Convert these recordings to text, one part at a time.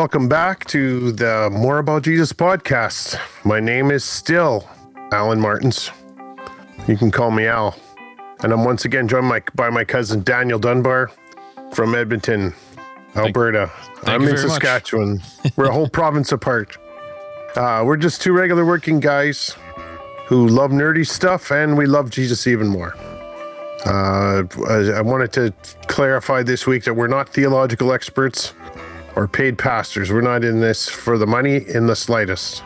Welcome back to the More About Jesus podcast. My name is still Alan Martins. You can call me Al. And I'm once again joined my, by my cousin Daniel Dunbar from Edmonton, Alberta. I'm you in very much. Saskatchewan. we're a whole province apart. Uh, we're just two regular working guys who love nerdy stuff and we love Jesus even more. Uh, I I wanted to clarify this week that we're not theological experts or paid pastors. We're not in this for the money in the slightest.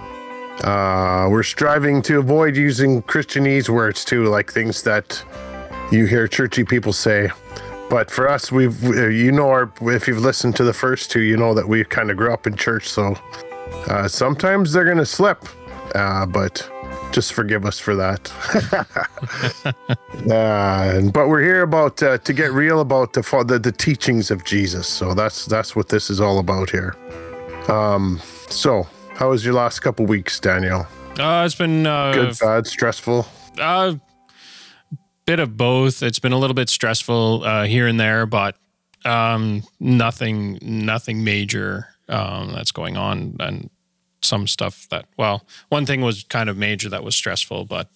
Uh, we're striving to avoid using Christianese words too, like things that you hear churchy people say. But for us, we've, you know, our, if you've listened to the first two, you know that we kind of grew up in church. So uh, sometimes they're to slip, uh, but just forgive us for that. uh, but we're here about uh, to get real about the, the the teachings of Jesus. So that's that's what this is all about here. Um, so how was your last couple weeks, Daniel? Uh, it's been uh, Good, bad, stressful. uh, bit of both. It's been a little bit stressful uh, here and there, but um, nothing, nothing major um, that's going on, and some stuff that. Well, one thing was kind of major that was stressful, but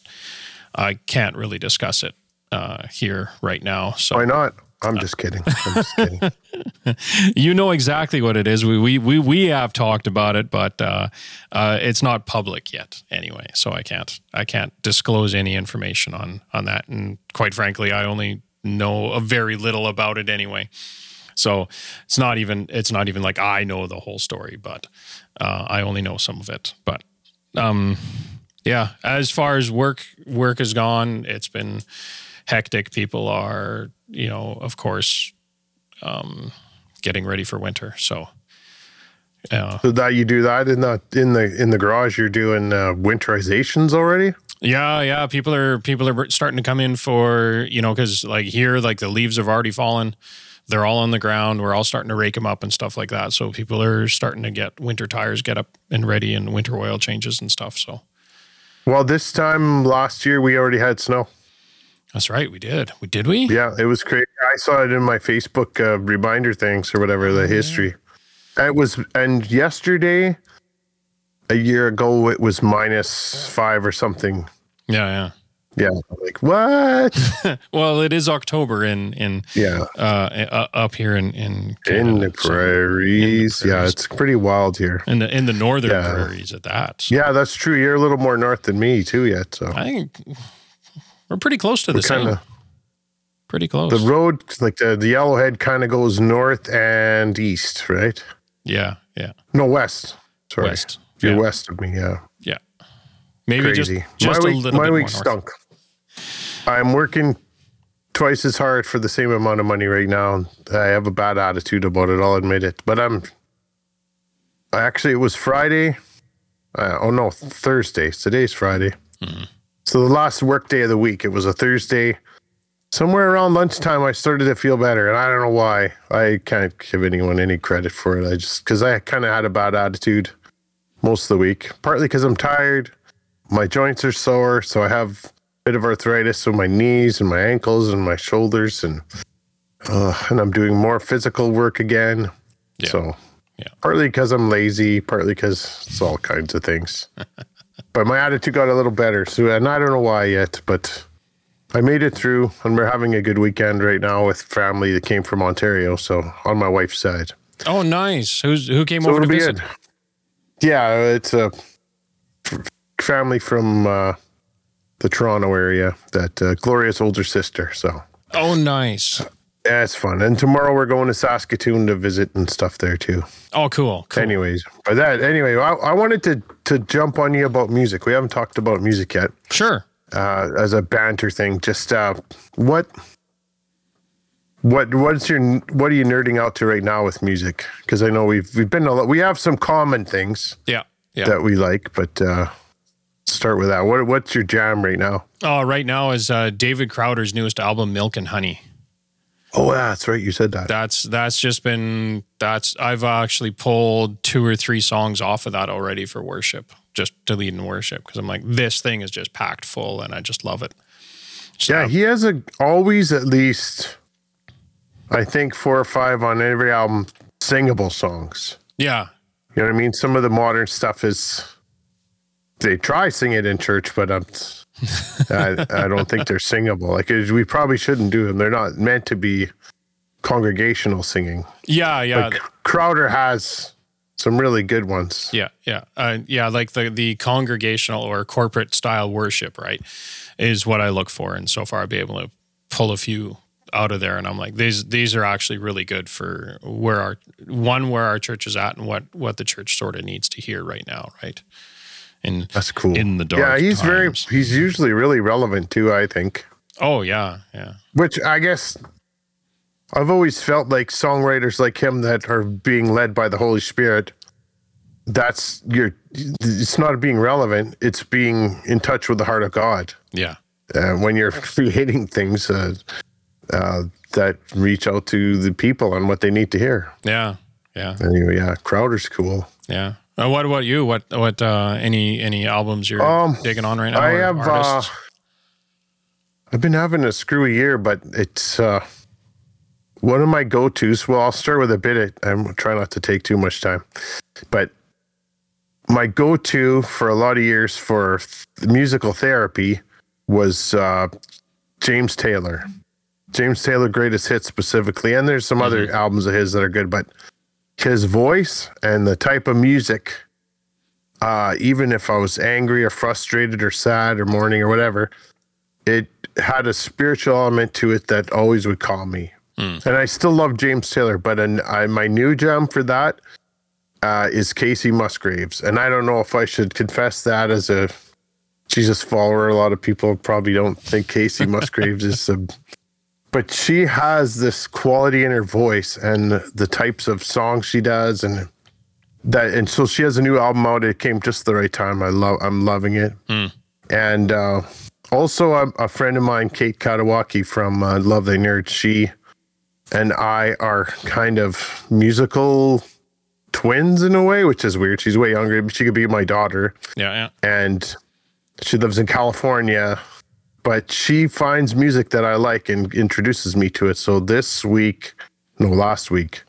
I can't really discuss it uh, here right now. So Why not? I'm just kidding. I'm just kidding. you know exactly what it is. We we we, we have talked about it, but uh, uh, it's not public yet. Anyway, so I can't I can't disclose any information on on that. And quite frankly, I only know a very little about it anyway. So it's not even it's not even like I know the whole story, but uh, I only know some of it. But um, yeah, as far as work work has gone, it's been hectic. People are you know of course um, getting ready for winter. So, uh, So that you do that in the in the in the garage, you're doing uh, winterizations already. yeah, yeah, people are people are starting to come in for you know because like here, like the leaves have already fallen. They're all on the ground. We're all starting to rake them up and stuff like that. So people are starting to get winter tires get up and ready and winter oil changes and stuff. So Well, this time last year we already had snow. that's right. We did. We did we? Yeah, it was crazy. I saw it in my Facebook uh, reminder things or whatever the history. It was, and yesterday, a year ago, it was minus five or something. Yeah, Yeah, like what? well, it is October in in yeah, uh, uh up here in in in Canada, the so- prairies. Yeah, it's pretty wild here. in the in the northern Yeah. prairies at that. So Yeah, that's true. You're a little more north than me too, yet. So I think we're pretty close to the kind same. of Pretty close. the road, like the the yellowhead, kind of goes north and east, right? yeah, yeah. No, west. Sorry, West. you're yeah, west of me. Yeah. yeah. Maybe just crazy. just my a week, little my bit week stunk. I'm working twice as hard for the same amount of money right now. I have a bad attitude about it. I'll admit it. But I'm actually it was Friday. Uh, oh no, Thursday. Today's Friday. Mm-hmm. So the last work day of the week. It was a Thursday. Somewhere around lunchtime, I started to feel better, and I don't know why. I can't give anyone any credit for it. I just because I kind of had a bad attitude most of the week, partly because I'm tired. My joints are sore, so I have bit of arthritis in my knees and my ankles and my shoulders, and uh, and I'm doing more physical work again. Yeah. So, Yeah. partly because I'm lazy, partly because it's all kinds of things. but my attitude got a little better, so and I don't know why yet, but I made it through, and we're having a good weekend right now with family that came from Ontario, so on my wife's side. Oh, nice. Who's who came So over to be visit? good. Yeah, it's a family from uh, the Toronto area. That uh, Gloria's older sister. So Oh, nice. yeah, it's fun. And tomorrow we're going to Saskatoon to visit and stuff there too. Oh, cool. Cool. Anyways, but that anyway, I, I wanted to to jump on you about music. We haven't talked about music yet Sure. uh, as a banter thing. Just uh, what. What what's your what are you nerding out to right now with music? Because I know we've we've been a lot, we have some common things. Yeah. Yeah. that we like, but uh, start with that. What what's your jam right now? Oh, right now is uh, David Crowder's newest album, Milk and Honey. Oh, that's right. You said that. That's that's just been that's I've actually pulled two or three songs off of that already for worship, just to lead in worship because I'm like this thing is just packed full and I just love it. So, yeah, he has a always at least, I think four or five on every album, singable songs. yeah, You know what I mean? Some of the modern stuff is they try sing it in church, but I'm, I, I don't think they're singable. Like we probably shouldn't do them. They're not meant to be congregational singing. Yeah, yeah. Like Crowder has some really good ones. Yeah, yeah, uh, yeah. Like the the congregational or corporate style worship, right, is what I look for, and so far I've been able to pull a few out of there, and I'm like, these these are actually really good for where our one where our church is at and what what the church sort of needs to hear right now, right? And that's cool. In the dark, yeah, he's times. very he's usually really relevant too. I think. Oh yeah, yeah. Which I guess I've always felt like songwriters like him that are being led by the Holy Spirit. That's you're. It's not being relevant. It's being in touch with the heart of God. Yeah. Uh, when you're creating things uh, uh, that reach out to the people on what they need to hear. Yeah. Yeah. Anyway, yeah. Crowder's cool. Yeah. Uh, what about you? What what uh, any any albums you're um, digging on right now? I have. Uh, I've been having a screwy year, but it's uh, one of my go tos. Well, I'll start with a bit. Of, I'm try not to take too much time, but my go to for a lot of years for th- musical therapy was uh, James Taylor. James Taylor greatest hits specifically, and there's some mm-hmm. other albums of his that are good, but his voice and the type of music, uh, even if I was angry or frustrated or sad or mourning or whatever, it had a spiritual element to it that always would calm me. Mm. And I still love James Taylor, but an, I, my new gem for that uh, is Kacey Musgraves. And I don't know if I should confess that as a Jesus follower. A lot of people probably don't think Kacey Musgraves is a. But she has this quality in her voice and the types of songs she does, and that, and so she has a new album out. It came just the right time. I love, I'm loving it. Mm. And uh, also, a, a, friend of mine, Kate Katawaki from uh, Love Thy Nerd, she and I are kind of musical twins in a way, which is weird. She's way younger, but she could be my daughter. Yeah, yeah. And she lives in California, but she finds music that I like and introduces me to it. So this week, no, last week,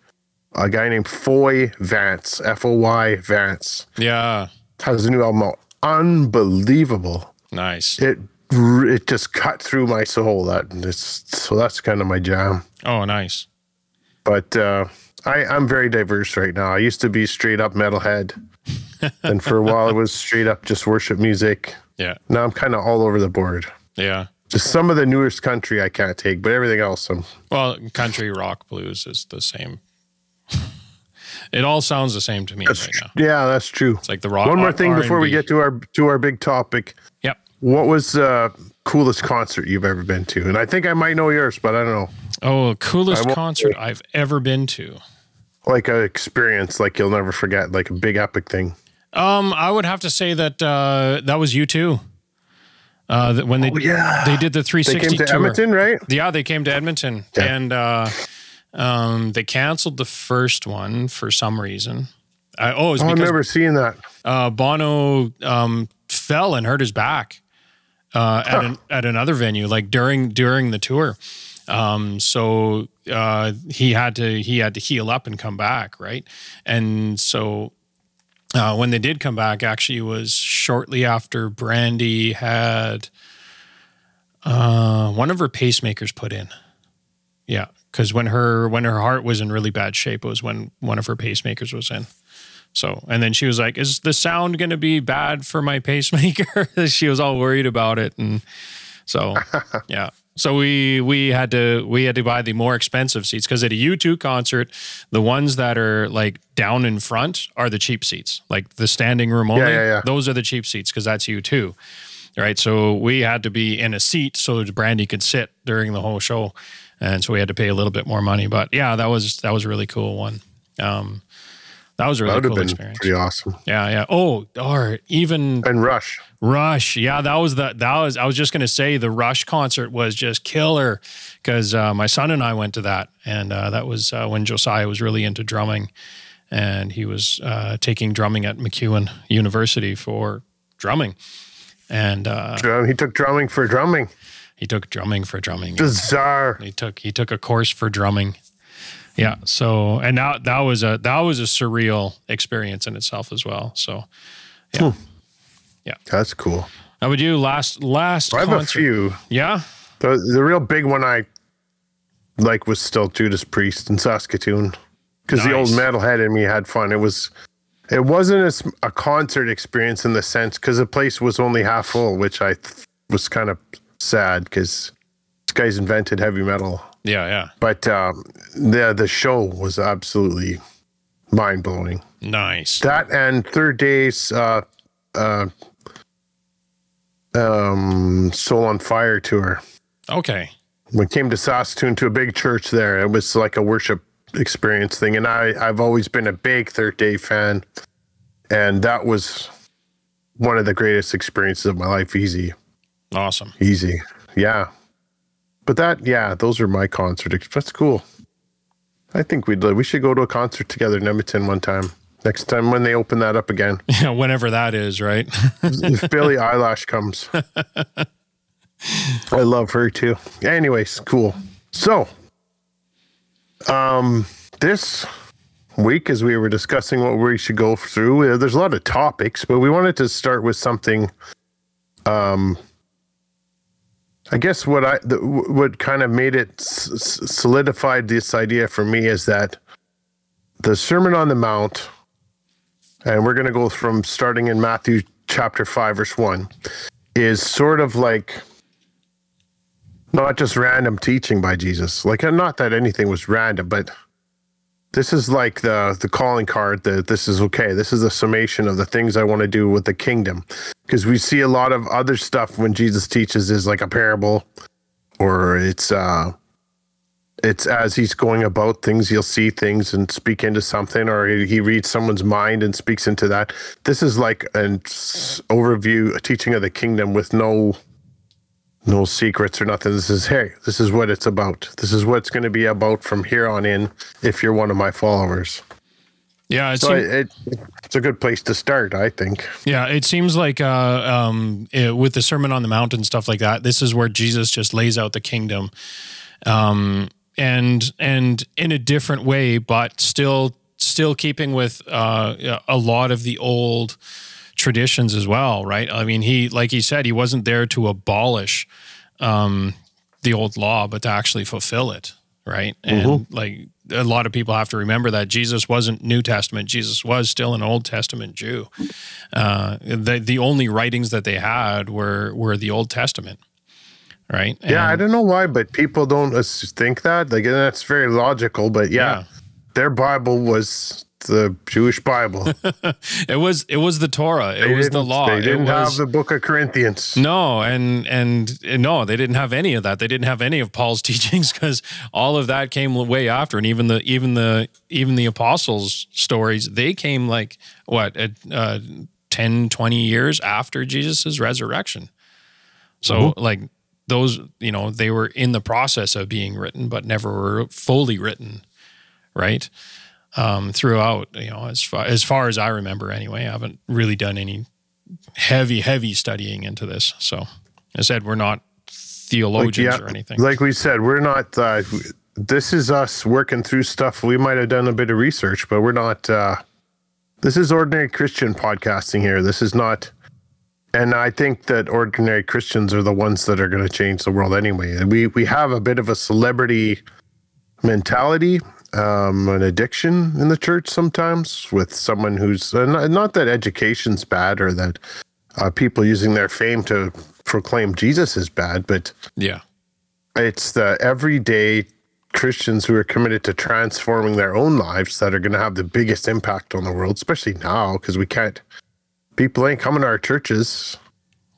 a guy named Foy Vance, F O Y Vance. Yeah. Has a new album out. Unbelievable. Nice. It it just cut through my soul. That it's so that's kind of my jam. Oh, nice. But uh, I I'm very diverse right now. I used to be straight up metalhead, and for a while it was straight up just worship music. Yeah. Now I'm kind of all over the board. Yeah. Just some of the newest country I can't take, but everything else I'm. Well, country rock blues is the same. it all sounds the same to me that's, right now. Yeah, that's true. It's like the rock. One more thing R- before we get to our to our big topic. Yep. What was the uh, coolest concert you've ever been to? And I think I might know yours, but I don't know. Oh, coolest concert I've ever been to. Like an experience, like you'll never forget, like a big epic thing. Um, I would have to say that uh, that was U2. Uh, when they oh, yeah. they did the 360 they came to tour. Edmonton, right? Yeah, they came to Edmonton, yeah. and uh, um, they canceled the first one for some reason. I, oh, oh I've never seen that. Uh, Bono um, fell and hurt his back uh, at an, at another venue, like during during the tour. Um, so uh, he had to he had to heal up and come back, right? And so uh, when they did come back, actually, was shortly after Brandy had uh, one of her pacemakers put in. Yeah, because when her when her heart was in really bad shape, it was when one of her pacemakers was in. So, and then she was like, "Is the sound going to be bad for my pacemaker?" she was all worried about it, and so yeah. So we we had to we had to buy the more expensive seats because at a U2 concert, the ones that are like down in front are the cheap seats, like the standing room only. Yeah, yeah, yeah. Those are the cheap seats because that's U2, right? So we had to be in a seat so that Brandy could sit during the whole show, and so we had to pay a little bit more money. But yeah, that was that was a really cool one. Um, that was a really that would cool have been experience. Pretty awesome. Yeah, yeah. Oh, or even and Rush. Rush, yeah, that was the that was. I was just gonna say the Rush concert was just killer because uh, my son and I went to that, and uh, that was uh, when Josiah was really into drumming, and he was uh, taking drumming at MacEwan University for drumming, and uh, he took drumming for drumming. He took drumming for drumming. Bizarre. He took he took a course for drumming Yeah. So, and that that was a that was a surreal experience in itself as well. So, yeah. Hmm. Yeah. That's cool. How would you last last? I have a concert- few. Yeah. The the real big one I like was still Judas Priest in Saskatoon because the old metalhead in me had fun. It was it wasn't as a concert experience in the sense because the place was only half full, which I th- was kind of sad because this guy's invented heavy metal. Yeah. Yeah. But um, the the show was absolutely mind blowing. Nice. That and third day's uh, uh, um, Soul on Fire tour. Okay. we came to Saskatoon to a big church there. It was like a worship experience thing, and I I've always been a big Third Day fan, and that was one of the greatest experiences of my life. Easy, Awesome. easy, yeah. But that, yeah, those are my concert. That's cool. I think we'd we should go to a concert together in Edmonton one time. Next time when they open that up again, Yeah. Whenever that is, right? if Billie Eilish comes, I love her too. Anyways, cool. So, um, this week, as we were discussing what we should go through, uh, there's a lot of topics, but we wanted to start with something. Um, I guess what I the, what kind of made it s- solidified this idea for me is that the Sermon on the Mount, and we're going to go from starting in Matthew chapter five, verse one, is sort of like not just random teaching by Jesus. Like, not that anything was random, but this is like the the calling card that this is okay. This is a summation of the things I want to do with the kingdom. Because we see a lot of other stuff when Jesus teaches is like a parable, or it's uh it's as he's going about things, he'll see things and speak into something, or he reads someone's mind and speaks into that. This is like an overview, a teaching of the kingdom with no no secrets or nothing. This is hey, this is what it's about. This is what it's going to be about from here on in. If you're one of my followers, Yeah. It so it, it's a good place to start, I think. Yeah, it seems like uh, um, it- with the Sermon on the Mount and stuff like that, this is where Jesus just lays out the kingdom, um, and and in a different way, but still still keeping with uh, a lot of the old traditions as well, right? I mean, he like he said, he wasn't there to abolish um, the old law, but to actually fulfill it, right? And like a lot of people have to remember that Jesus wasn't New Testament; Jesus was still an Old Testament Jew. Uh, the the only writings that they had were were the Old Testament, right? Yeah, I don't know why, but people don't think that. Like, and that's very logical. But yeah, Yeah. their Bible was the Jewish Bible. it was it was the Torah, it They was the law. They didn't it was, have the Book of Corinthians. No, and and and no, they didn't have any of that. They didn't have any of Paul's teachings because all of that came way after, and even the even the even the apostles' stories they came like what at, uh, 10, 20 years after Jesus' resurrection. So like those, you know, they were in the process of being written, but never were fully written, right? Um, throughout, you know, as far as far as I remember, anyway, I haven't really done any heavy, heavy studying into this. So, as I said, we're not theologians or anything. Like we said, we're not. Uh, this is us working through stuff. We might have done a bit of research, but we're not. Uh, this is ordinary Christian podcasting here. This is not. And I think that ordinary Christians are the ones that are going to change the world anyway. And we we have a bit of a celebrity mentality, um, an addiction in the church sometimes with someone who's uh, not, not that education's bad or that uh, people using their fame to proclaim Jesus is bad, but yeah, it's the everyday Christians who are committed to transforming their own lives that are going to have the biggest impact on the world, especially now because we can't. People ain't coming to our churches,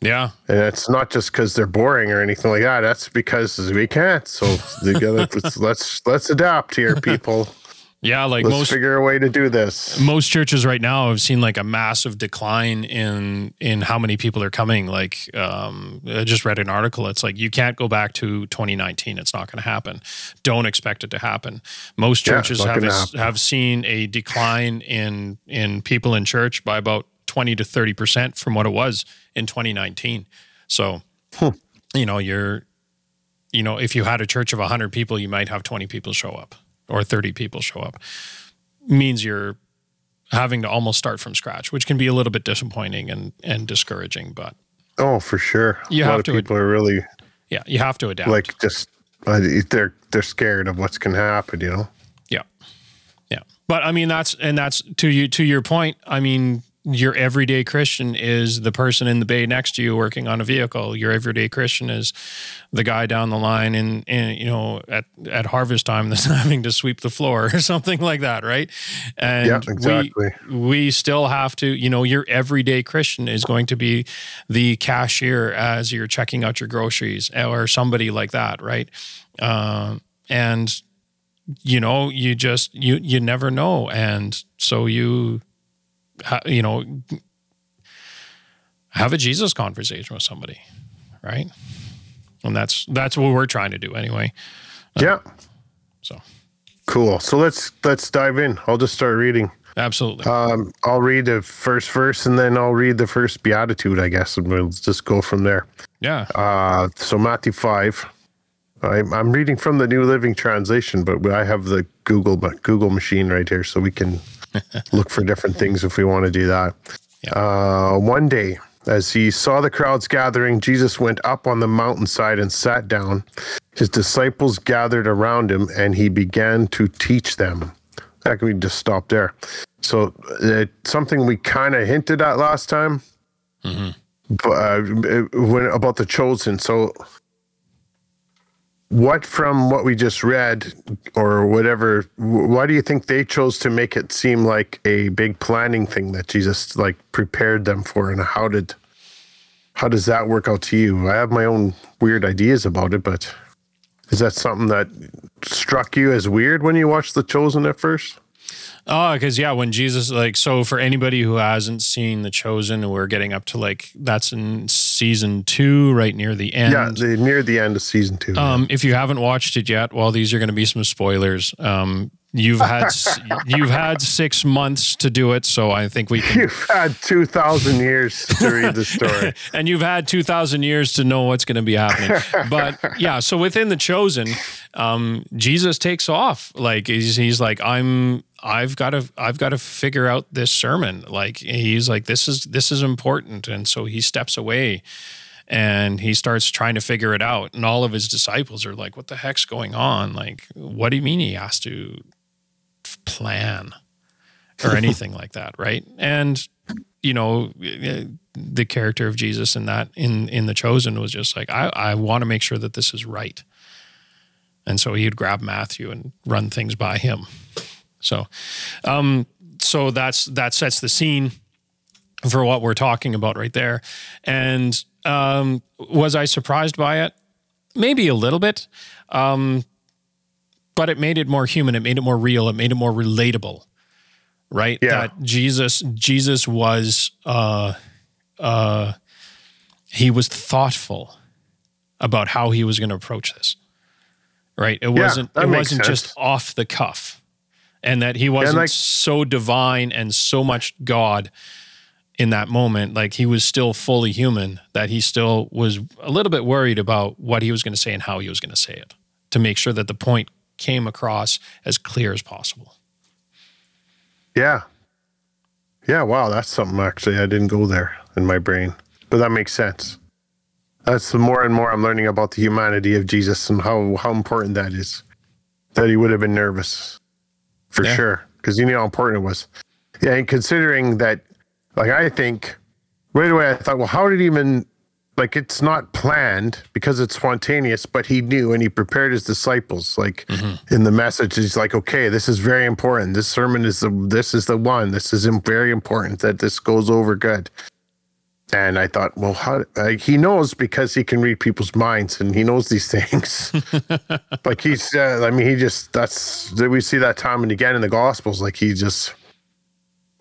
yeah, and it's not just because they're boring or anything like that. That's because we can't. So gotta, let's, let's let's adapt here, people. yeah. Like Let's most figure a way to do this. most churches right now have seen like a massive decline in in how many people are coming. Like, um, I just read an article. It's like you can't go back to 2019. It's not going to happen. Don't expect it to happen. Most churches not have a- have seen a decline in in people in church by about 20 to 30 percent from what it was in 2019. So, you know, you're you know, if you had a church of 100 people, you might have 20 people show up, or 30 people show up means you're having to almost start from scratch, which can be a little bit disappointing and, and discouraging. But oh, for sure, you a have lot to of people are really yeah, you have to adapt. like just uh, they're they're scared of what's going to happen. You know. Yeah, yeah. But I mean, that's and that's to you to your point. I mean, your everyday Christian is the person in the bay next to you working on a vehicle. Your everyday Christian is the guy down the line in, in you know at, at harvest time that's having to sweep the floor or something like that, right? And Yeah, exactly. we we still have to, you know, your everyday Christian is going to be the cashier as you're checking out your groceries or somebody like that, right? Um, and you know, you just you you never know, and so you you know, have a Jesus conversation with somebody, right? And that's that's what we're trying to do anyway. yeah. So Cool. So let's let's dive in. I'll just start reading. absolutely, Um, I'll read the first verse and then I'll read the first beatitude, I guess, and we'll just go from there. yeah, Uh, so Matthew five. I'm, I'm reading from the New Living Translation, but I have the Google Google machine right here, so we can look for different things if we want to do that. Uh, one day, as he saw the crowds gathering, Jesus went up on the mountainside and sat down. His disciples gathered around him, and he began to teach them. That can we just stop there. So, uh, something we kind of hinted at last time, but, uh, when about the chosen. So, what from what we just read or whatever why do you think they chose to make it seem like a big planning thing that jesus like prepared them for? And how did how does that work out to you? I have my own weird ideas about it but is that something that struck you as weird when you watched the chosen at first? Oh, because yeah, when Jesus like so for anybody who hasn't seen The Chosen, we're getting up to like that's in season two, right near the end. yeah the, near the end of season two Um, if you haven't watched it yet, well, these are going to be some spoilers. Um, you've had you've had six months to do it, so I think we can. you've had 2000 years to read the story and you've had two thousand years to know what's going to be happening. But yeah, so within the chosen, um, Jesus takes off. Like he's, he's like, I'm. I've got to. I've got to figure out this sermon. Like he's like, this is this is important, and so he steps away. And he starts trying to figure it out. And all of his disciples are like, What the heck's going on? Like, what do you mean he has to plan or anything like that, right? And you know, the character of Jesus in that in in the chosen was just like, I, I want to make sure that this is right. And so he'd grab Matthew and run things by him. So um so that's that sets the scene for what we're talking about right there. And um was I surprised by it? Maybe a little bit. Um but it made it more human, it made it more real, it made it more relatable right? Yeah. That Jesus Jesus was uh uh he was thoughtful about how he was going to approach this. Right? It wasn't it wasn't just off the cuff. And that he wasn't like- so divine and so much God in that moment like he was still fully human that he still was a little bit worried about what he was going to say and how he was going to say it to make sure that the point came across as clear as possible. Yeah. Yeah, wow, that's something actually I didn't go there in my brain. But that makes sense. That's the more and more I'm learning about the humanity of Jesus and how how important that is. That he would have been nervous. For Yeah. sure. Because you know how important it was. Yeah, and considering that like I think right away I thought, well, how did he even like it's not planned because it's spontaneous, but he knew and he prepared his disciples. Like mm-hmm. in the message, he's like, okay, this is very important. This sermon is the this is the one. This is very important that this goes over good. And I thought, well, how uh, he knows because he can read people's minds and he knows these things. like he's, uh, I mean, he just that's we see that time and again in the Gospels. Like he just,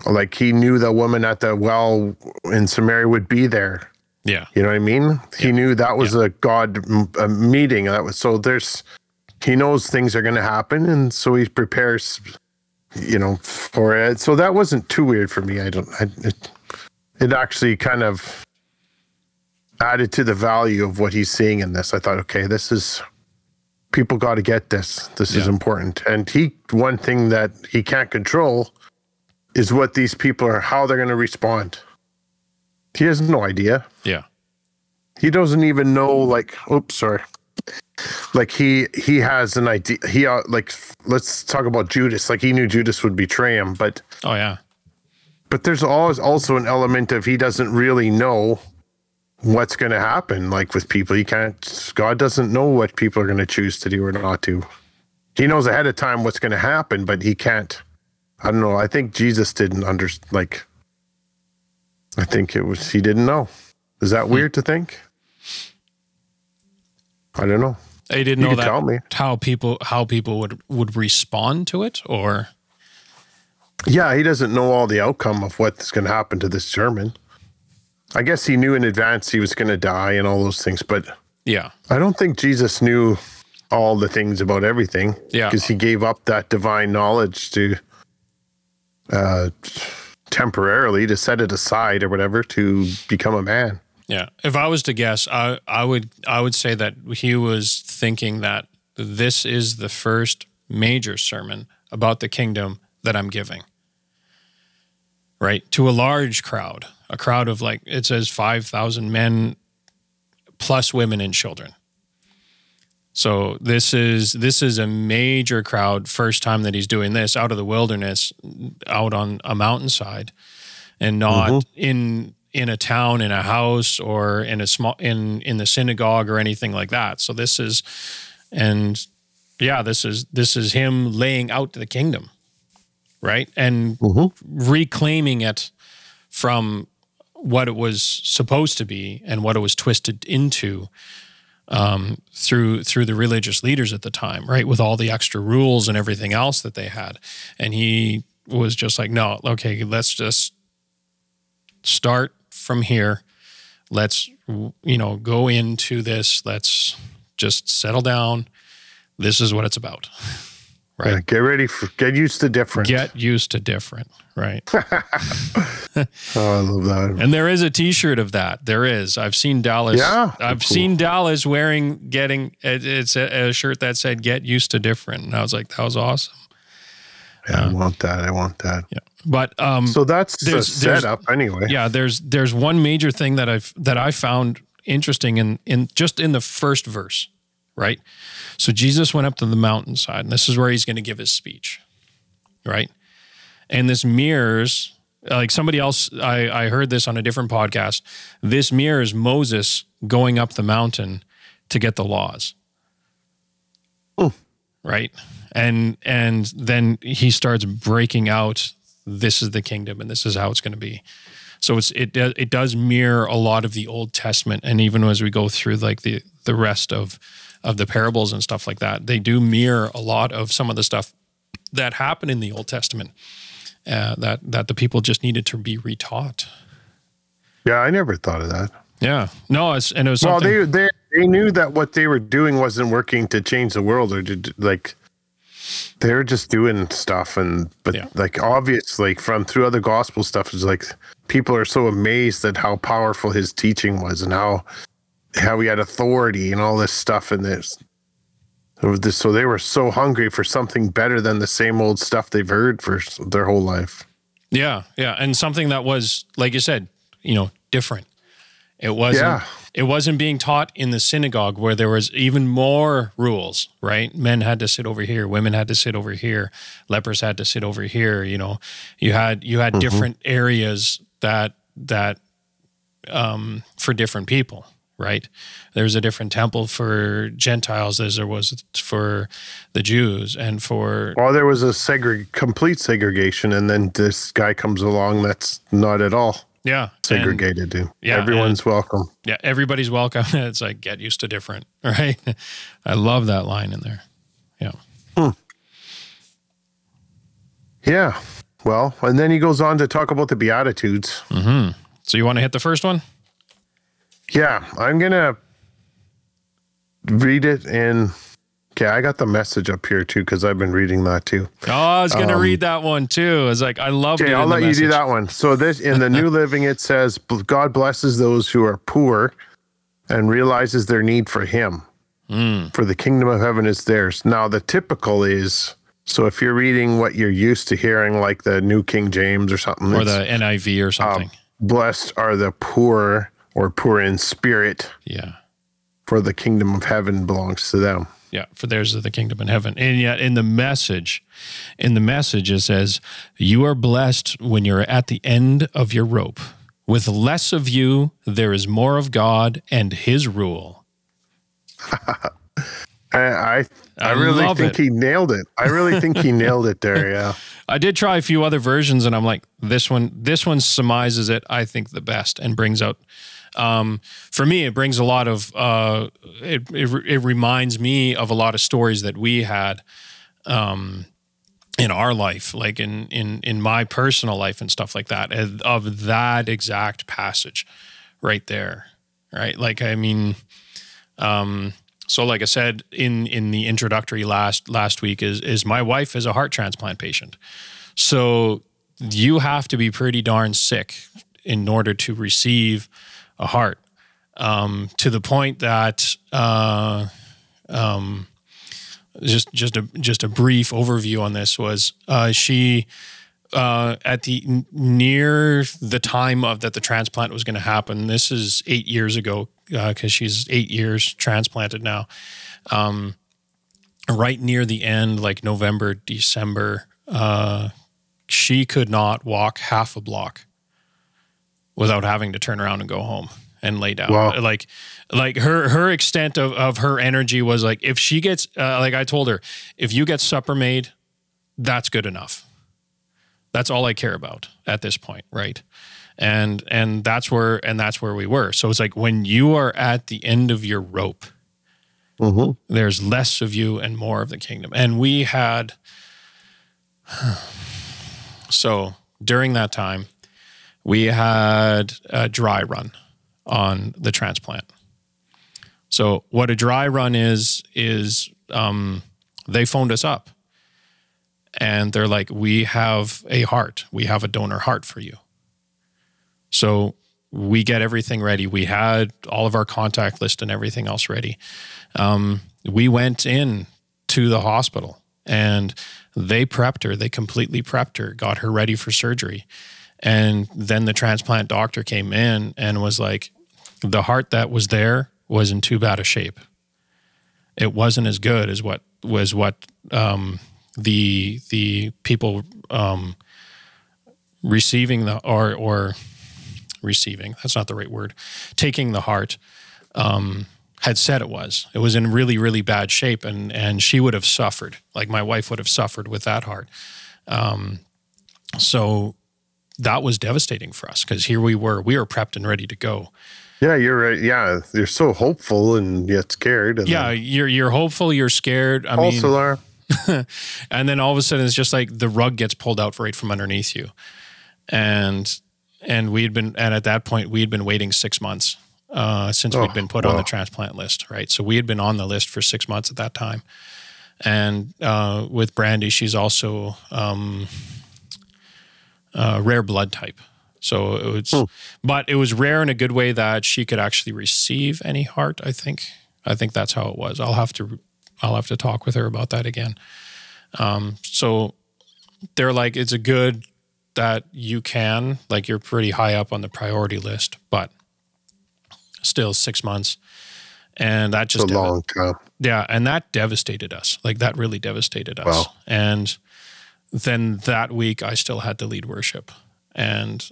like he knew the woman at the well in Samaria would be there. Yeah. You know what I mean? He knew that was a God a meeting. That was so. There's he knows things are going to happen, and so he prepares. You know, for it. So that wasn't too weird for me. I don't. I, it, it actually kind of added to the value of what he's seeing in this. I thought, okay, this is people got to get this. This is important. And he, one thing that he can't control is what these people are, how they're going to respond. He has no idea. Yeah. He doesn't even know, like, oops, sorry. Like he he has an idea. He uh, like let's talk about Judas. Like he knew Judas would betray him, but Oh yeah. But there's always also an element of he doesn't really know what's going to happen like with people. He can't god doesn't know what people are going to choose to do or not to he knows ahead of time what's going to happen but he can't i don't know i think jesus didn't understand like i think it was he didn't know. Is that hmm. weird to think? I don't know. They didn't You know that tell me. how people how people would would respond to it or yeah he doesn't know all the outcome of what's going to happen to this german i guess he knew in advance he was going to die and all those things but yeah. I don't think Jesus knew all the things about everything. Yeah. Because he gave up that divine knowledge to uh temporarily to set it aside or whatever to become a man. Yeah. If I was to guess, I I would I would say that he was thinking that this is the first major sermon about the kingdom that I'm giving. Right? To a large crowd, a crowd of like it says 5,000 men plus women and children. So this is this is a major crowd first time that he's doing this out of the wilderness out on a mountainside and not mm-hmm. in in a town in a house or in a small in in the synagogue or anything like that so this is and yeah this is this is him laying out the kingdom right and reclaiming it from what it was supposed to be and what it was twisted into um, through through the religious leaders at the time, right? With all the extra rules and everything else that they had, and he was just like, no, okay, let's just start from here. Let's you know go into this. Let's just settle down. This is what it's about. Right. Yeah, get ready for get used to different. Get used to different, right? Oh, I love that. And there is a T-shirt of that. There is. I've seen Dallas. Yeah, I've cool. seen Dallas wearing getting. It's a, a shirt that said "Get used to different," and I was like, that was awesome. Yeah, I want that. I want that. Yeah. But um, So that's the setup anyway. yeah, there's there's one major thing that I've that I found interesting in in just in the first verse, right? So Jesus went up to the mountainside, and this is where he's going to give his speech, right? And this mirrors like somebody else I, I heard this on a different podcast. This mirrors Moses going up the mountain to get the laws. Right. And and then he starts breaking out this is the kingdom and this is how it's going to be. So it's it it does mirror a lot of the Old Testament, and even as we go through like the the rest of of the parables and stuff like that, they do mirror a lot of some of the stuff that happened in the Old Testament uh, that that the people just needed to be retaught. Yeah, I never thought of that. Yeah, no, it's and it was Well, they they they knew that what they were doing wasn't working to change the world or to like they were just doing stuff and but Yeah. like obviously from through other gospel stuff is like people are so amazed at how powerful his teaching was and how how he had authority and all this stuff and this so so they were so hungry for something better than the same old stuff they've heard for their whole life. Yeah, yeah, and something that was like you said, you know, different. It wasn't. Yeah. It wasn't being taught in the synagogue where there was even more rules. Right, men had to sit over here, women had to sit over here, lepers had to sit over here. You know, you had you had different areas that that um, for different people. Right, there's a different temple for Gentiles as there was for the Jews, and for Well, there was a segre- complete segregation, and then this guy comes along that's not at all yeah, and- segregated. dude. yeah, everyone's welcome. yeah, everybody's welcome. It's like get used to different, right? I love that line in there. Yeah. Hmm. Yeah. Well, and then he goes on to talk about the Beatitudes. Mm-hmm. So you want to hit the first one? Yeah, I'm gonna read it in. Okay, I got the message up here too because I've been reading that too. Oh, I was gonna read that one too. It's like I love. Okay, I'll let you do that one. So this in the New Living, it says, "God blesses those who are poor, and realizes their need for Him." For the kingdom of heaven is theirs. Now, the typical is so if you're reading what you're used to hearing, like the New King James or something, or the NIV or something. um, blessed are the poor or poor in spirit, yeah. for the kingdom of heaven belongs to them. Yeah, for theirs is the kingdom in heaven. And yet in the message, in the message it says, You are blessed when you're at the end of your rope. With less of you, there is more of God and his rule. I I, I really think it. he nailed it. I really think he nailed it there. Yeah. I did try a few other versions and I'm like, this one, this one surmises it, I think, the best and brings out um, for me, it brings a lot of, uh, it, it, it reminds me of a lot of stories that we had um, in our life, like in, in, in my personal life and stuff like that, of that exact passage right there. Right. Like, I mean, um, so like I said in, in the introductory last, last week is, is my wife is a heart transplant patient. So you have to be pretty darn sick in order to receive a heart um, to the point that uh, um, just just a just a brief overview on this was uh, she uh, at the n- near the time of that the transplant was going to happen. This is eight years ago because she's eight years transplanted now. Um, right near the end, like November, December, uh, she could not walk half a block without having to turn around and go home and lay down. Wow. Like, like her her extent of, of her energy was like if she gets uh, like I told her, if you get supper made, that's good enough. That's all I care about at this point, right? And and that's where and that's where we were. So it's like when you are at the end of your rope, Mm-hmm. there's less of you and more of the kingdom. And we had so during that time, we had a dry run on the transplant. So what a dry run is is um, they phoned us up and they're like, "We have a heart. We have a donor heart for you." So we get everything ready. We had all of our contact list and everything else ready. Um, we went in to the hospital and they prepped her. They completely prepped her, got her ready for surgery. And then the transplant doctor came in and was like, the heart that was there was in too bad a shape. It wasn't as good as what was what um, the the people um, receiving the or or receiving that's not the right word taking the heart um, had said it was. It was in really really bad shape and and she would have suffered. Like my wife would have suffered with that heart. Um, so that was devastating for us because here we were we were prepped and ready to go Yeah, you're right. Yeah, you're so hopeful and yet scared. And yeah then you're you're hopeful you're scared i mean are. and then all of a sudden it's just like the rug gets pulled out right from underneath you and and we had been and at that point we had been waiting six months uh, since Oh, we'd been put on the transplant list right so we had been on the list for six months at that time and uh, with brandy she's also um, uh, rare blood type. So it was Hmm. but it was rare in a good way that she could actually receive any heart i think. I think that's how it was. I'll have to i'll have to talk with her about that again. Um, so they're like it's a good that you can like you're pretty high up on the priority list but still six months. And that just dev- long time. yeah and that devastated us. Like that really devastated us. Wow. and then that week i still had to lead worship and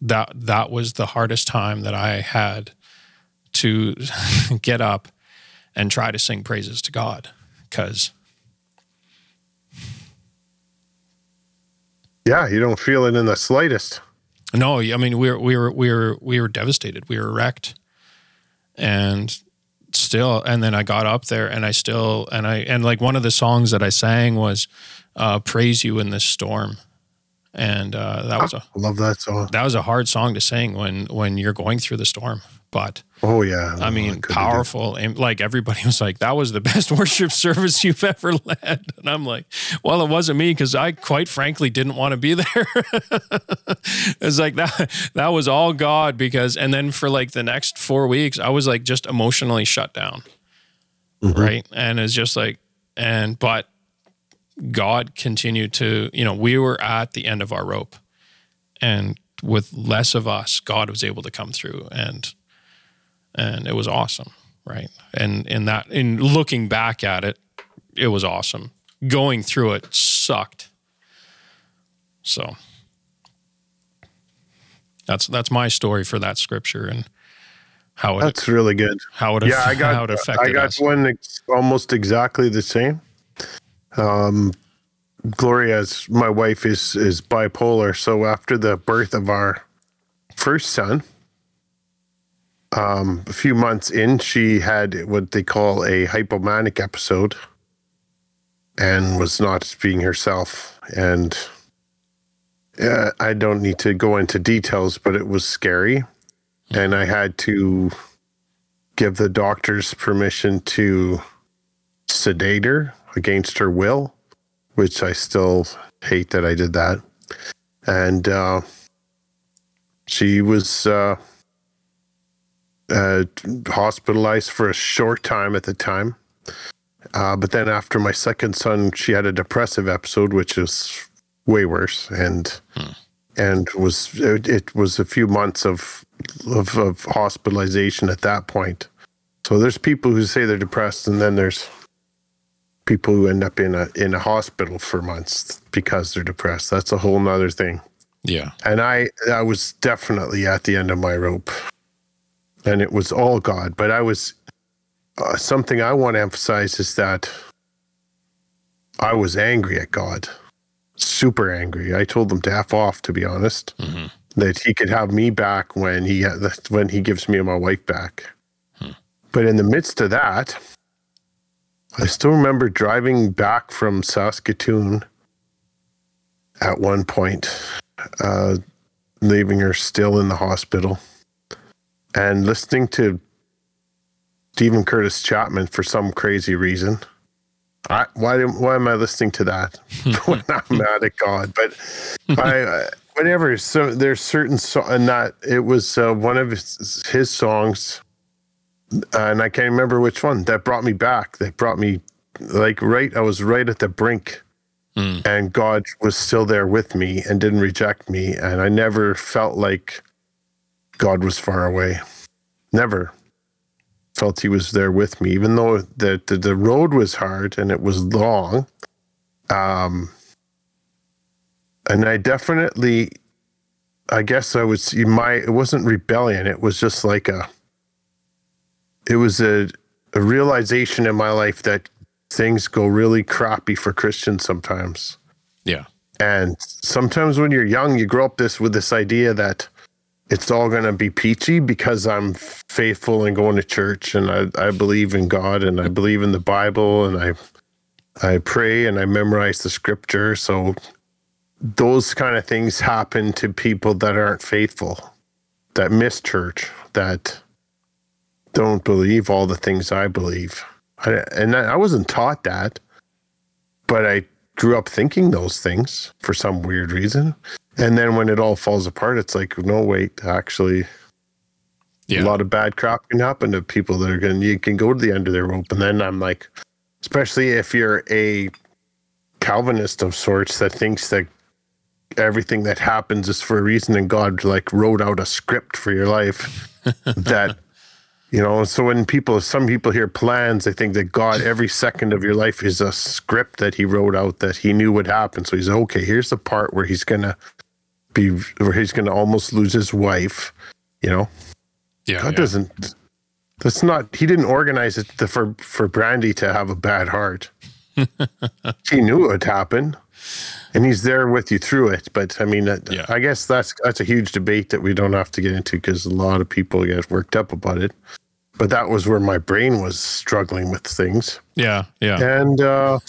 that that was the hardest time that i had to get up and try to sing praises to god because Yeah, you don't feel it in the slightest. No, I mean we were we were we were we were devastated. We were wrecked, and still. And then I got up there, and I still and I and like one of the songs that I sang was uh, "Praise You in This Storm," and uh, that was a I love that song. that was a hard song to sing when when you're going through the storm. But Oh yeah. I mean, couldn't powerful. And like everybody was like, that was the best worship service you've ever led. And I'm like, well, it wasn't me because I quite frankly didn't want to be there. it's like that, that was all God because, and then for like the next four weeks, I was like just emotionally shut down. right? And it's just like, and but God continued to, you know, we were at the end of our rope, and with less of us, God was able to come through, and and it was awesome, right? And in that, in looking back at it, it was awesome. Going through it sucked. So that's that's my story for that scripture and how it That's really good. how it Yeah, I got how it affected I got us. one almost exactly the same. Um, Gloria's my wife is is bipolar, so after the birth of our first son, um, a few months in, she had what they call a hypomanic episode, and was not being herself. And uh, I don't need to go into details, but it was scary, and I had to give the doctors permission to sedate her against her will, which I still hate that I did that. And uh, she was uh, uh, hospitalized for a short time at the time. Uh, but then after my second son, she had a depressive episode, which is way worse, and and was it, it was a few months of, of of hospitalization at that point. So there's people who say they're depressed, and then there's people who end up in a in a hospital for months because they're depressed. That's a whole nother thing. Yeah. And I I was definitely at the end of my rope, and it was all God. But I was uh, something I want to emphasize is that I was angry at God, super angry. I told him to f off, to be honest, that he could have me back when he when he gives me and my wife back. But in the midst of that, I still remember driving back from Saskatoon at one point, uh, leaving her still in the hospital, and listening to Steven Curtis Chapman for some crazy reason. I, why why am I listening to that when I'm mad at God? But I uh, whatever. So there's certain so and that it was uh, one of his, his songs, and I can't remember which one that brought me back. That brought me like right. I was right at the brink, and God was still there with me and didn't reject me, and I never felt like God was far away. Never felt he was there with me, even though the, the, the road was hard and it was long. Um, and I definitely, I guess I was my. It wasn't rebellion. It was just like a. It was a, a realization in my life that things go really crappy for Christians sometimes. Yeah. And sometimes when you're young, you grow up this with this idea that it's all going to be peachy because I'm faithful and going to church and I, I believe in God and I believe in the Bible and I I pray and I memorize the scripture. So those kind of things happen to people that aren't faithful, that miss church, that don't believe all the things I believe. I, and I wasn't taught that, but I grew up thinking those things for some weird reason. And then when it all falls apart, it's like, no, wait, actually, Yeah. a lot of bad crap can happen to people that are going to, you can go to the end of their rope. And then I'm like, especially if you're a Calvinist of sorts that thinks that everything that happens is for a reason and God like wrote out a script for your life that you know so when people some people hear plans they think that God every second of your life is a script that he wrote out that he knew would happen so he's okay here's the part where he's gonna be where he's gonna almost lose his wife you know yeah. God yeah. doesn't that's not he didn't organize it for for Brandy to have a bad heart he knew it would happen and he's there with you through it but i mean Yeah. i guess that's that's a huge debate that we don't have to get into because a lot of people get worked up about it but that was where my brain was struggling with things Yeah. Yeah. and uh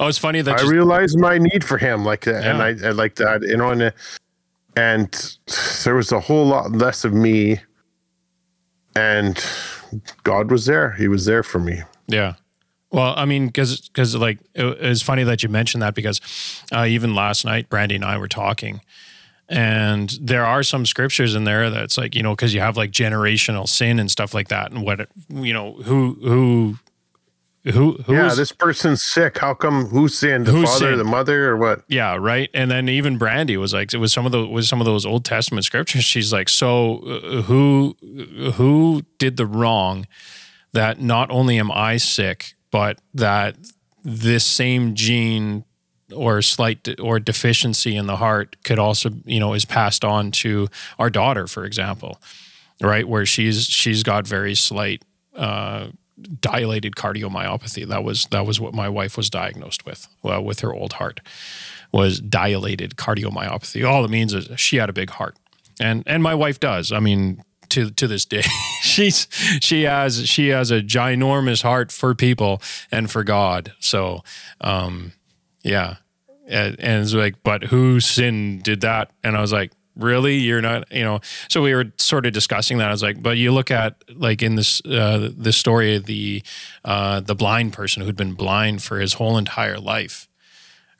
Oh, it's funny that i just, realized my need for him like that and I, I like that you know and, uh, and there was a whole lot less of me and god was there he was there for me Yeah. Well, I mean, because because like it, it's funny that you mentioned that because uh, even last night, Brandy and I were talking, and there are some scriptures in there that's like you know because you have like generational sin and stuff like that, and what it, you know who who who who yeah, this person's sick. How come? Who sinned? The Who father, sinned? the mother, or what? Yeah, right. And then even Brandy was like, it was some of the was some of those Old Testament scriptures. She's like, so uh, who who did the wrong? That not only am I sick, but that this same gene or slight de- or deficiency in the heart could also, you know, is passed on to our daughter, for example, right? Where she's she's got very slight. Uh, dilated cardiomyopathy. That was that was what my wife was diagnosed with. Well, with her old heart was dilated cardiomyopathy. All it means is she had a big heart. And and my wife does. I mean to to this day she's she has she has a ginormous heart for people and for god. So um yeah. And, and it's like but who sin did that? And i was like really? You're not you know? So we were sort of discussing that. I was like but you look at like in this uh the story of the uh the blind person who'd been blind for his whole entire life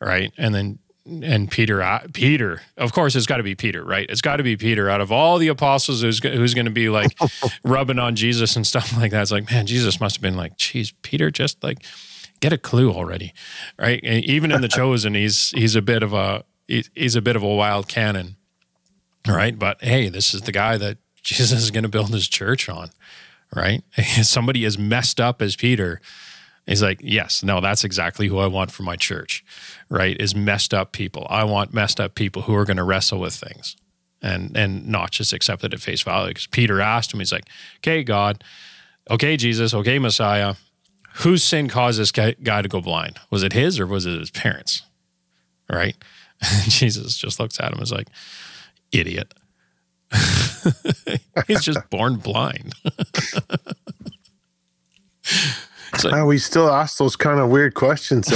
right? And then and peter uh, peter of course it's got to be peter right? It's got to be peter out of all the apostles who's who's going to be like rubbing on jesus and stuff like that. It's like man jesus must have been like geez peter just like get a clue already right and even in the chosen he's he's a bit of a he's a bit of a wild cannon right but hey this is the guy that jesus is going to build his church on right somebody as messed up as peter He's like, yes, no, that's exactly who I want for my church, right? Is messed up people. I want messed up people who are going to wrestle with things and and not just accept it at face value. Because Peter asked him, he's like, okay, God, okay, Jesus, okay, Messiah, whose sin caused this guy, guy to go blind? Was it his or was it his parents? Right? Jesus just looks at him and is like, idiot. He's just born blind. Ah, we still ask those kind of weird questions.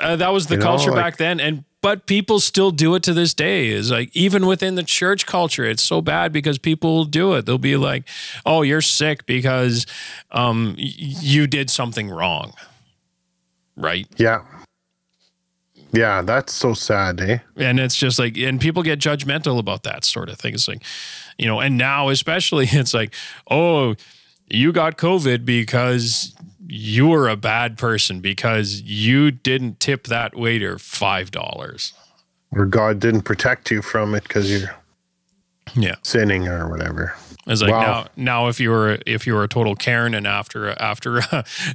uh, that was the You know, culture like- back then and but people still do it to this day. Is like even within the church culture it's so bad because people do it. They'll be like oh you're sick because um you did something wrong. Right? Yeah, yeah, that's so sad, eh? and it's just like and people get judgmental about that sort of thing. It's like you know and now especially it's like oh you got covid because you were a bad person because you didn't tip that waiter five dollars Or God didn't protect you from it because you're yeah sinning or whatever. It's like Wow. now, now if you were if you were a total Karen and after after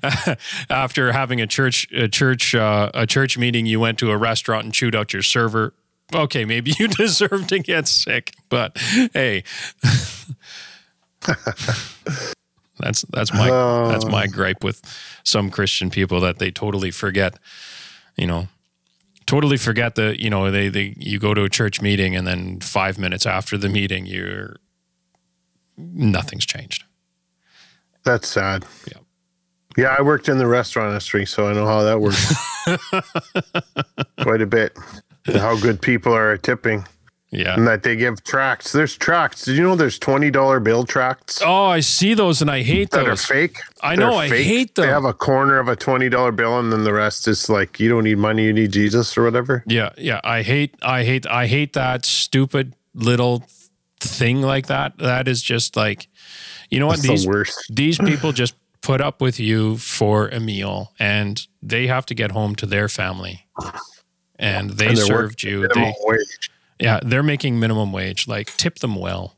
after having a church a church uh, a church meeting, you went to a restaurant and chewed out your server. Okay, maybe you deserve to get sick, but hey, that's that's my that's my oh. gripe with some Christian people that they totally forget, you know, totally forget that you know they they you go to a church meeting and then five minutes after the meeting you're nothing's changed. That's sad. Yeah. Yeah, I worked in the restaurant industry, so I know how that works. Quite a bit. How good people are at tipping Yeah. and that they give tracts. There's tracts. Did you know there's $20 bill tracts Oh, I see those and I hate that are those. fake? I They're know, I hate them. They have a corner of a $20 bill and then the rest is like, you don't need money, you need Jesus or whatever. Yeah, yeah. I hate I hate I hate that stupid little thing like that. That is just like you know what? It's These the worst. these people just put up with you for a meal and they have to get home to their family. And they And served you. Minimum They wage. Yeah, they're making minimum wage. Like tip them well.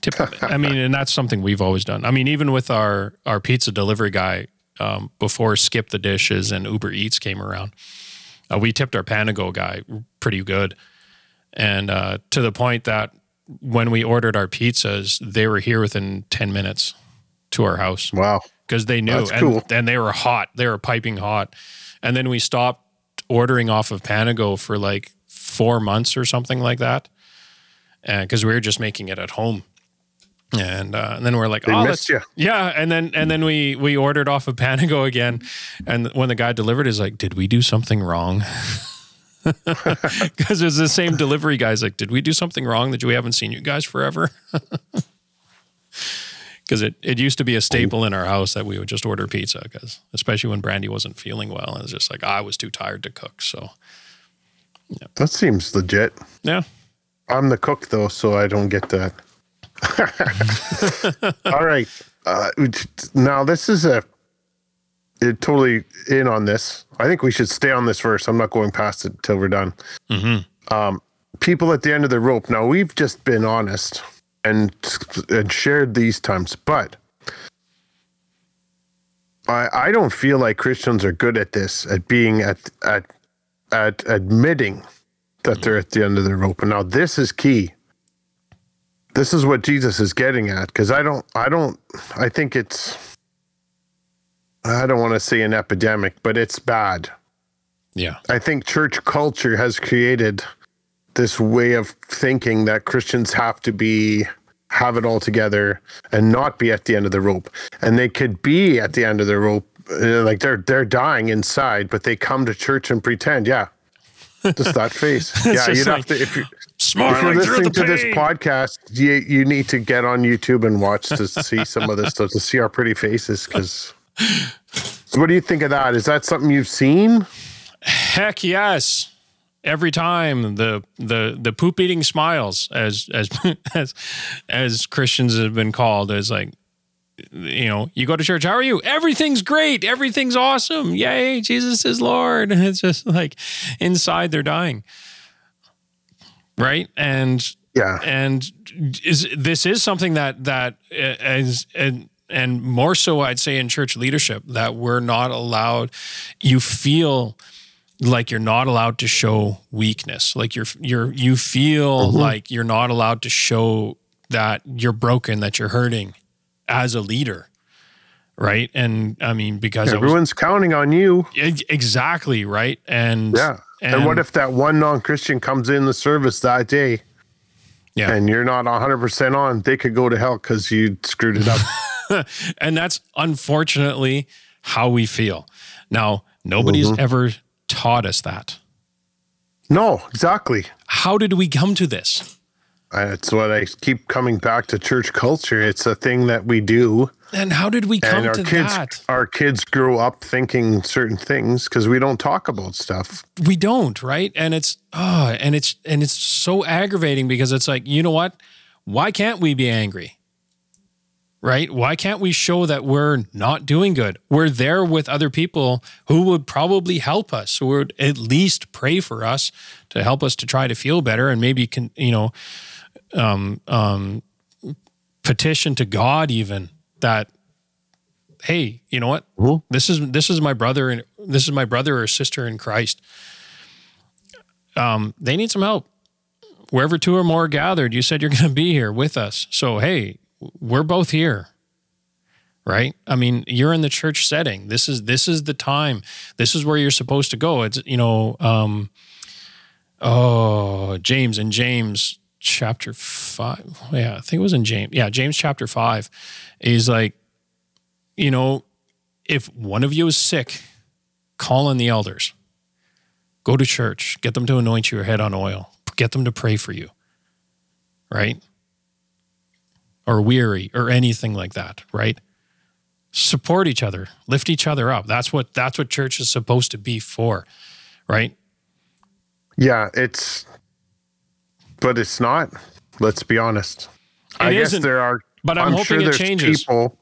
Tip. Them. I mean, and that's something we've always done. I mean, even with our our pizza delivery guy um, before Skip the Dishes and Uber Eats came around, uh, we tipped our Panago guy pretty good, and uh, to the point that when we ordered our pizzas, they were here within ten minutes to our house Wow. because they knew and, cool. and they were hot they were piping hot and then we stopped ordering off of panago for like four months or something like that. Because we were just making it at home. And, uh, and then we're like They oh missed let's- you. yeah. And then and then we we ordered off of panago again. And when the guy delivered is like did we do something wrong? Because it's the same delivery guys like did we do something wrong that we haven't seen you guys forever? Because it, it used to be a staple in our house that we would just order pizza because especially when brandy wasn't feeling well. And it's just like i was too tired to cook. So That seems legit. yeah I'm the cook though, so I don't get that. All right. Uh, now this is a it, totally in on this. I think we should stay on this first. I'm not going past it till we're done. Um, people at the end of the rope. Now we've just been honest and and shared these times, but I I don't feel like Christians are good at this at being at at at admitting that they're at the end of the rope. And now this is key. This is what Jesus is getting at because I don't I don't I think it's I don't want to say an epidemic, but it's bad. Yeah. I think church culture has created this way of thinking that Christians have to be have it all together and not be at the end of the rope. And they could be at the end of the rope, uh, like they're they're dying inside, but they come to church and pretend, yeah, just that face. yeah, you'd like- have to if you. If Smiling you're through listening the to this podcast, you you need to get on YouTube and watch to see some of this stuff to see our pretty faces. Because, so what do you think of that? Is that something you've seen? Heck yes. Every time the the the poop eating smiles as as as as Christians have been called as like you know, you go to church, how are you? Everything's great. Everything's awesome. Yay, Jesus is Lord. And it's just like inside they're dying. Right? And Yeah, and is this is something that that uh, and and more so I'd say in church leadership that we're not allowed you feel like you're not allowed to show weakness like you're you're you feel like you're not allowed to show that you're broken that you're hurting as a leader right and I mean because I was, everyone's counting on you. Exactly right and Yeah. And, what if that one non-Christian comes in the service that day Yeah. and you're not 100% on? They could go to hell because you screwed it up. and that's unfortunately how we feel. Now, nobody's mm-hmm. ever taught us that. no, exactly. How did we come to this? It's what I keep coming back to church culture. It's a thing that we do. And how did we come and our to kids that? our kids grow up thinking certain things because we don't talk about stuff We don't, right? And it's oh, and it's and it's so aggravating because it's like, you know what? Why can't we be angry? Right? Why can't we show that we're not doing good? We're there with other people who would probably help us, who would at least pray for us to help us to try to feel better and maybe can, you know, um, um, petition to God even that, hey, you know what? This is this is my brother and this is my brother or sister in Christ. Um, they need some help. Wherever two or more are gathered, you said you're going to be here with us. So hey, we're both here. Right? I mean, you're in the church setting. This is this is the time. This is where you're supposed to go. It's you know, um, oh, James and James chapter five. Yeah, I think it was in James. Yeah, James chapter five. He's like, you know, if one of you is sick, call in the elders. Go to church, get them to anoint your head on oil, get them to pray for you, right? Or weary or anything like that, right? Support each other, lift each other up. That's what that's what church is supposed to be for, right? yeah it's but it's not let's be honest. I It guess isn't, there are but I'm hoping it there's changes. people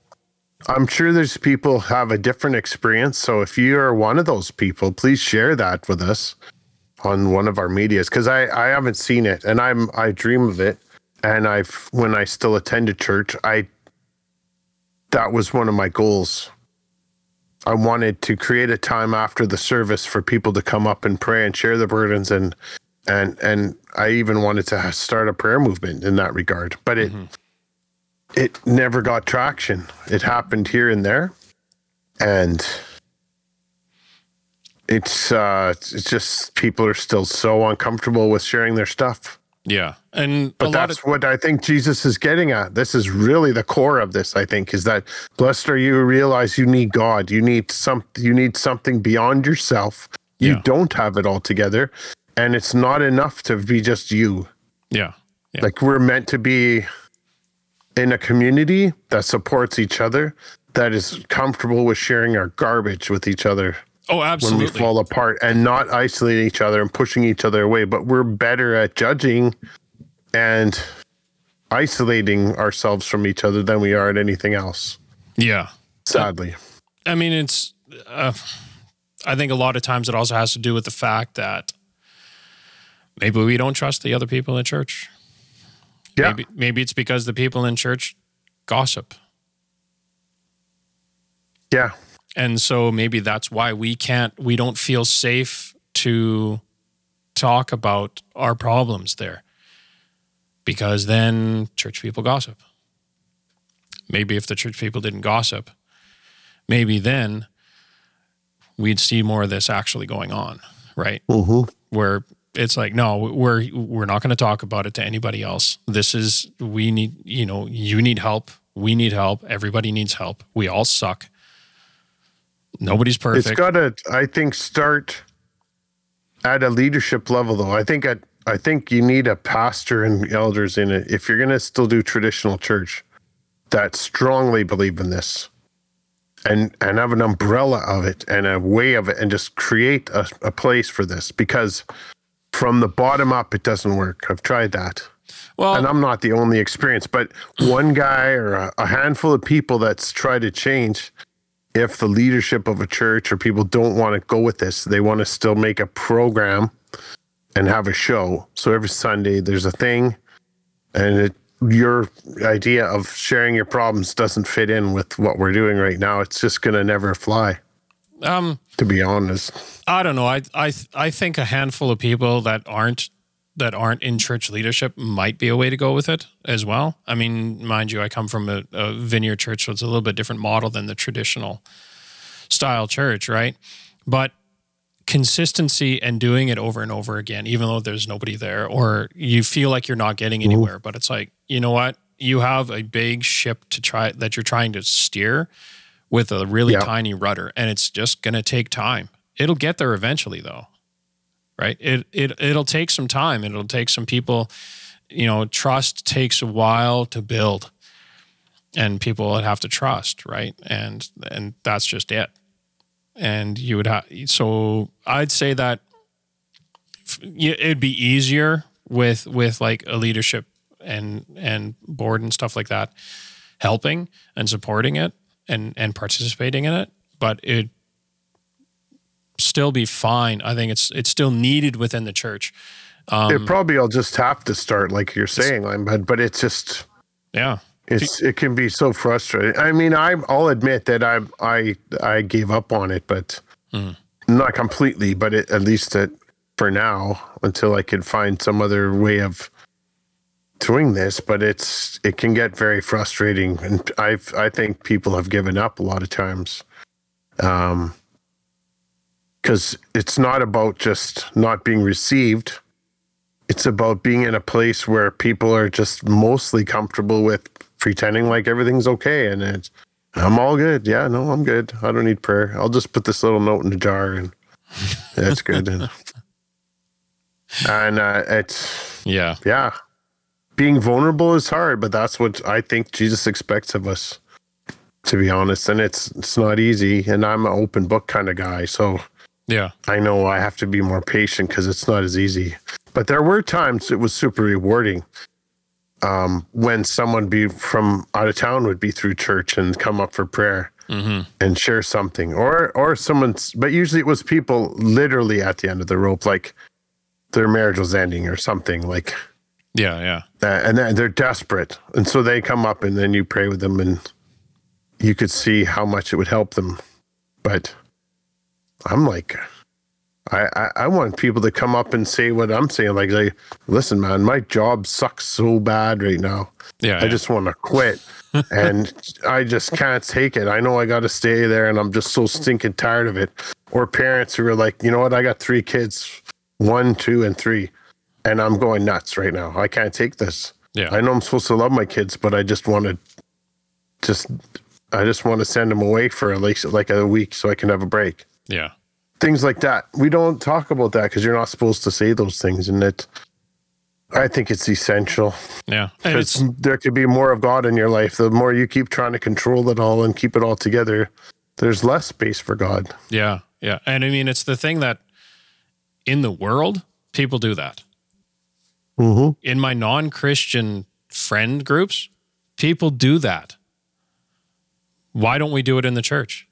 i'm sure there's people have a different experience. So if you are one of those people please share that with us on one of our medias because i i haven't seen it and i'm i dream of it. And i've when i still attended church i that was one of my goals. I wanted to create a time after the service for people to come up and pray and share the burdens and and and I even wanted to start a prayer movement in that regard. But it it never got traction. It happened here and there, and it's uh it's just people are still so uncomfortable with sharing their stuff. Yeah. And But that's of what I think Jesus is getting at. This is really the core of this, I think, is that blessed are you who realize you need God. You need some you need something beyond yourself. You Yeah. don't have it all together. And it's not enough to be just you. yeah. Yeah. Like we're meant to be in a community that supports each other, that is comfortable with sharing our garbage with each other oh, absolutely. when we fall apart and not isolating each other and pushing each other away. But we're better at judging and isolating ourselves from each other than we are at anything else, yeah. sadly. I mean, it's uh, I think a lot of times it also has to do with the fact that maybe we don't trust the other people in church. Yeah. Maybe, maybe it's because the people in church gossip. Yeah. And so maybe that's why we can't, we don't feel safe to talk about our problems there because then church people gossip. Maybe if the church people didn't gossip, maybe then we'd see more of this actually going on, right? Mm-hmm. Where it's like, no, we're we're not going to talk about it to anybody else. This is we need, you know, you need help, we need help, everybody needs help. We all suck. Nobody's perfect. It's got to, I think, start at a leadership level, though. I think at, I think you need a pastor and elders in it if you're going to still do traditional church that strongly believe in this, and and have an umbrella of it and a way of it, and just create a, a place for this because from the bottom up it doesn't work. I've tried that. well, and I'm not the only experience, but one guy or a, a handful of people that's tried to change. If the leadership of a church or people don't want to go with this, they want to still make a program and have a show. So every Sunday there's a thing, and it, your idea of sharing your problems doesn't fit in with what we're doing right now. It's just gonna never fly, um, to be honest. I don't know. I I I think a handful of people that aren't that aren't in church leadership might be a way to go with it as well. I mean, mind you, I come from a, a vineyard church, so it's a little bit different model than the traditional style church, right? But consistency and doing it over and over again, even though there's nobody there, or you feel like you're not getting anywhere, but it's like, you know what? You have a big ship to try that you're trying to steer with a really Yeah. tiny rudder, and it's just gonna take time. It'll get there eventually though. Right? It it it'll take some time and it'll take some people, you know, trust takes a while to build. And people would have to trust, right? And and that's just it and you would have so i'd say that it'd be easier with with like a leadership and and board and stuff like that helping and supporting it and and participating in it but it still be fine i think it's it's still needed within the church um it probably will just have to start, like you're saying, but but it's just yeah It's it can be so frustrating. I mean, I I'll admit that I I I gave up on it, but Mhm. not completely, but it, at least it, for now until I could find some other way of doing this. But it's it can get very frustrating, and I've I think people have given up a lot of times, um, because it's not about just not being received. It's about being in a place where people are just mostly comfortable with pretending like everything's okay and it's I'm all good. Yeah, no, I'm good. I don't need prayer. I'll just put this little note in the jar and that's good. and and uh, it's yeah yeah, being vulnerable is hard, but that's what I think Jesus expects of us. To be honest, and it's it's not easy. And I'm an open book kind of guy, so yeah I know I have to be more patient because it's not as easy. But there were times it was super rewarding um, when someone be from out of town would be through church and come up for prayer hmm and share something, or or someone's. But usually it was people literally at the end of the rope, like their marriage was ending or something like yeah yeah and they're desperate, and so they come up and then you pray with them, and you could see how much it would help them. But I'm like, I, I, I want people to come up and say what I'm saying. Like, like, listen, man, my job sucks so bad right now. yeah I yeah. just want to quit. and I just can't take it. I know I got to stay there and I'm just so stinking tired of it. Or parents who are like, you know what? I got three kids, one, two, and three. And I'm going nuts right now. I can't take this. yeah I know I'm supposed to love my kids, but I just want to just, I just want to send them away for at least like a week so I can have a break yeah things like that. We don't talk about that because you're not supposed to say those things, and it. I think it's essential yeah and because it's there could be more of God in your life. The more you keep trying to control it all and keep it all together, there's less space for God. Yeah, yeah. And I mean, it's the thing that in the world, people do that. Mm-hmm. In my non Christian friend groups, people do that. Why don't we do it in the church?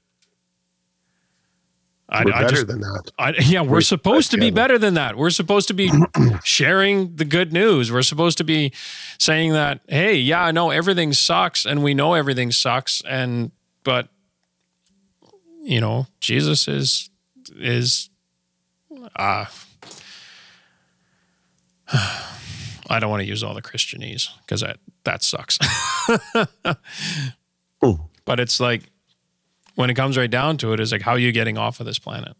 I, We're I better just, than that. I, yeah, we're supposed to be together. better than that. We're supposed to be sharing the good news. We're supposed to be saying that, hey, yeah, I know everything sucks, and we know everything sucks, and but you know, Jesus is is uh I don't want to use all the Christianese because that that sucks. But it's like when it comes right down to it, it, is like how are you getting off of this planet?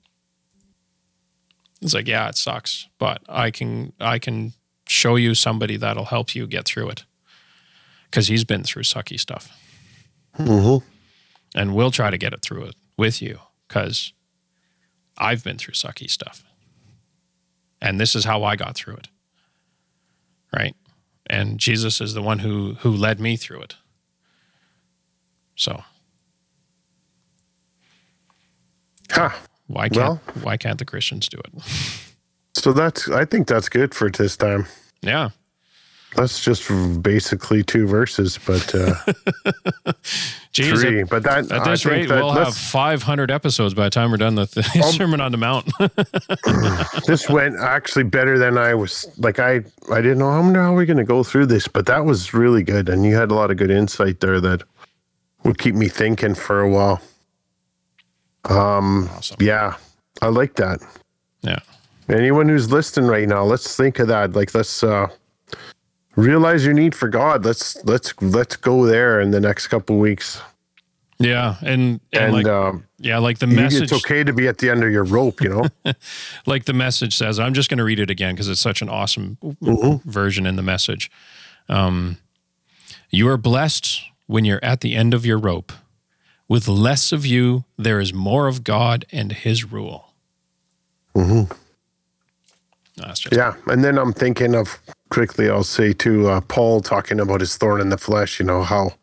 It's like, yeah, it sucks, but I can I can show you somebody that'll help you get through it. Cause he's been through sucky stuff. Mhm. And we'll try to get it through it with you because I've been through sucky stuff. And this is how I got through it. Right? And Jesus is the one who who led me through it. So Ha. why can't why can't the Christians do it? So that's I think that's good for this time. Yeah. That's just basically two verses, but uh, Geez, three. at, but that at this rate, that we'll have 500 episodes by the time we're done with the Sermon on the Mount. this went actually better than I was like I I didn't know how how are going to go through this, but that was really good, and you had a lot of good insight there that would keep me thinking for a while. Um, awesome. yeah, I like that. Yeah. Anyone who's listening right now, let's think of that. Like let's uh, realize your need for God. Let's let's let's go there in the next couple weeks. Yeah. And, and, And like, um, yeah, like the message, it's okay to be at the end of your rope, you know. like the message says, I'm just going to read it again because it's such an awesome Mm-hmm. version in the message. Um, you are blessed when you're at the end of your rope. With less of you, there is more of God and His rule. Mm-hmm. That's just Yeah, and then I'm thinking of quickly. I'll say to uh, Paul talking about his thorn in the flesh. You know how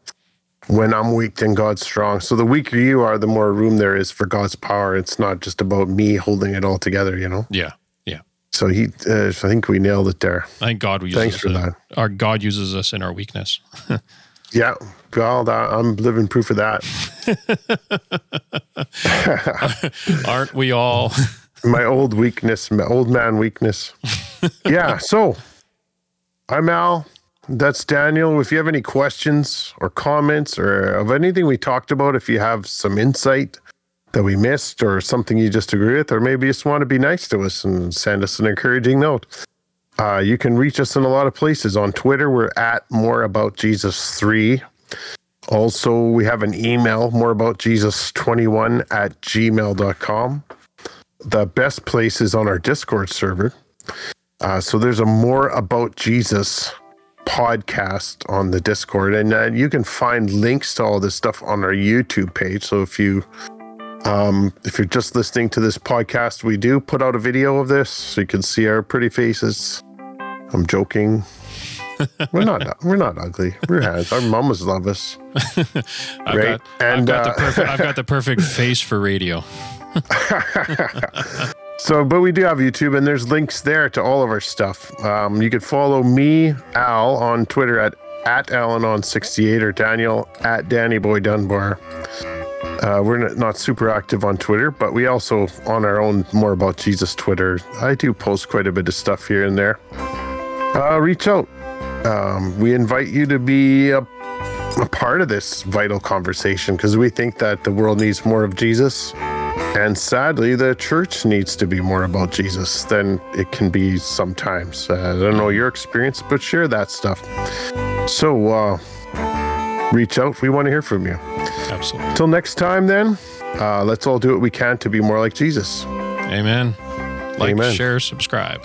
when I'm weak, then God's strong. So the weaker you are, the more room there is for God's power. It's not just about me holding it all together. You know. yeah, yeah. So he, uh, I think we nailed it there. I think God uses Thanks us for that. Our God uses us in our weakness. Yeah, well, that, I'm living proof of that. Aren't we all? my old weakness, my old man weakness. yeah. So I'm Al. That's Daniel. If you have any questions or comments or of anything we talked about, if you have some insight that we missed or something you just agree with, or maybe you just want to be nice to us and send us an encouraging note, uh, you can reach us in a lot of places. On Twitter, we're at more about Jesus 3. Also, we have an email, more about Jesus 21 at gmail.com the best place is on our Discord server. Uh, so there's a more about Jesus podcast on the Discord, and uh, you can find links to all this stuff on our YouTube page. So if you um, if you're just listening to this podcast, we do put out a video of this, so you can see our pretty faces. I'm joking. we're not we're not ugly. We're hands. Our mamas love us. I've Right, got, I've and, got uh, the perfect. I've got the perfect face for radio. So, but we do have YouTube, and there's links there to all of our stuff. Um, you could follow me, Al, on Twitter at at Alanon68 or Daniel at Danny Boy Dunbar. Uh, we're not, super active on Twitter, but we also on our own more about Jesus Twitter. I do post quite a bit of stuff here and there. Uh, reach out. Um, we invite you to be a, a part of this vital conversation because we think that the world needs more of Jesus. And sadly, the church needs to be more about Jesus than it can be sometimes. Uh, I don't know your experience, but share that stuff. So, uh, reach out. We want to hear from you. Absolutely. Till next time, then, uh, let's all do what we can to be more like Jesus. Amen. Like, Amen. share, subscribe.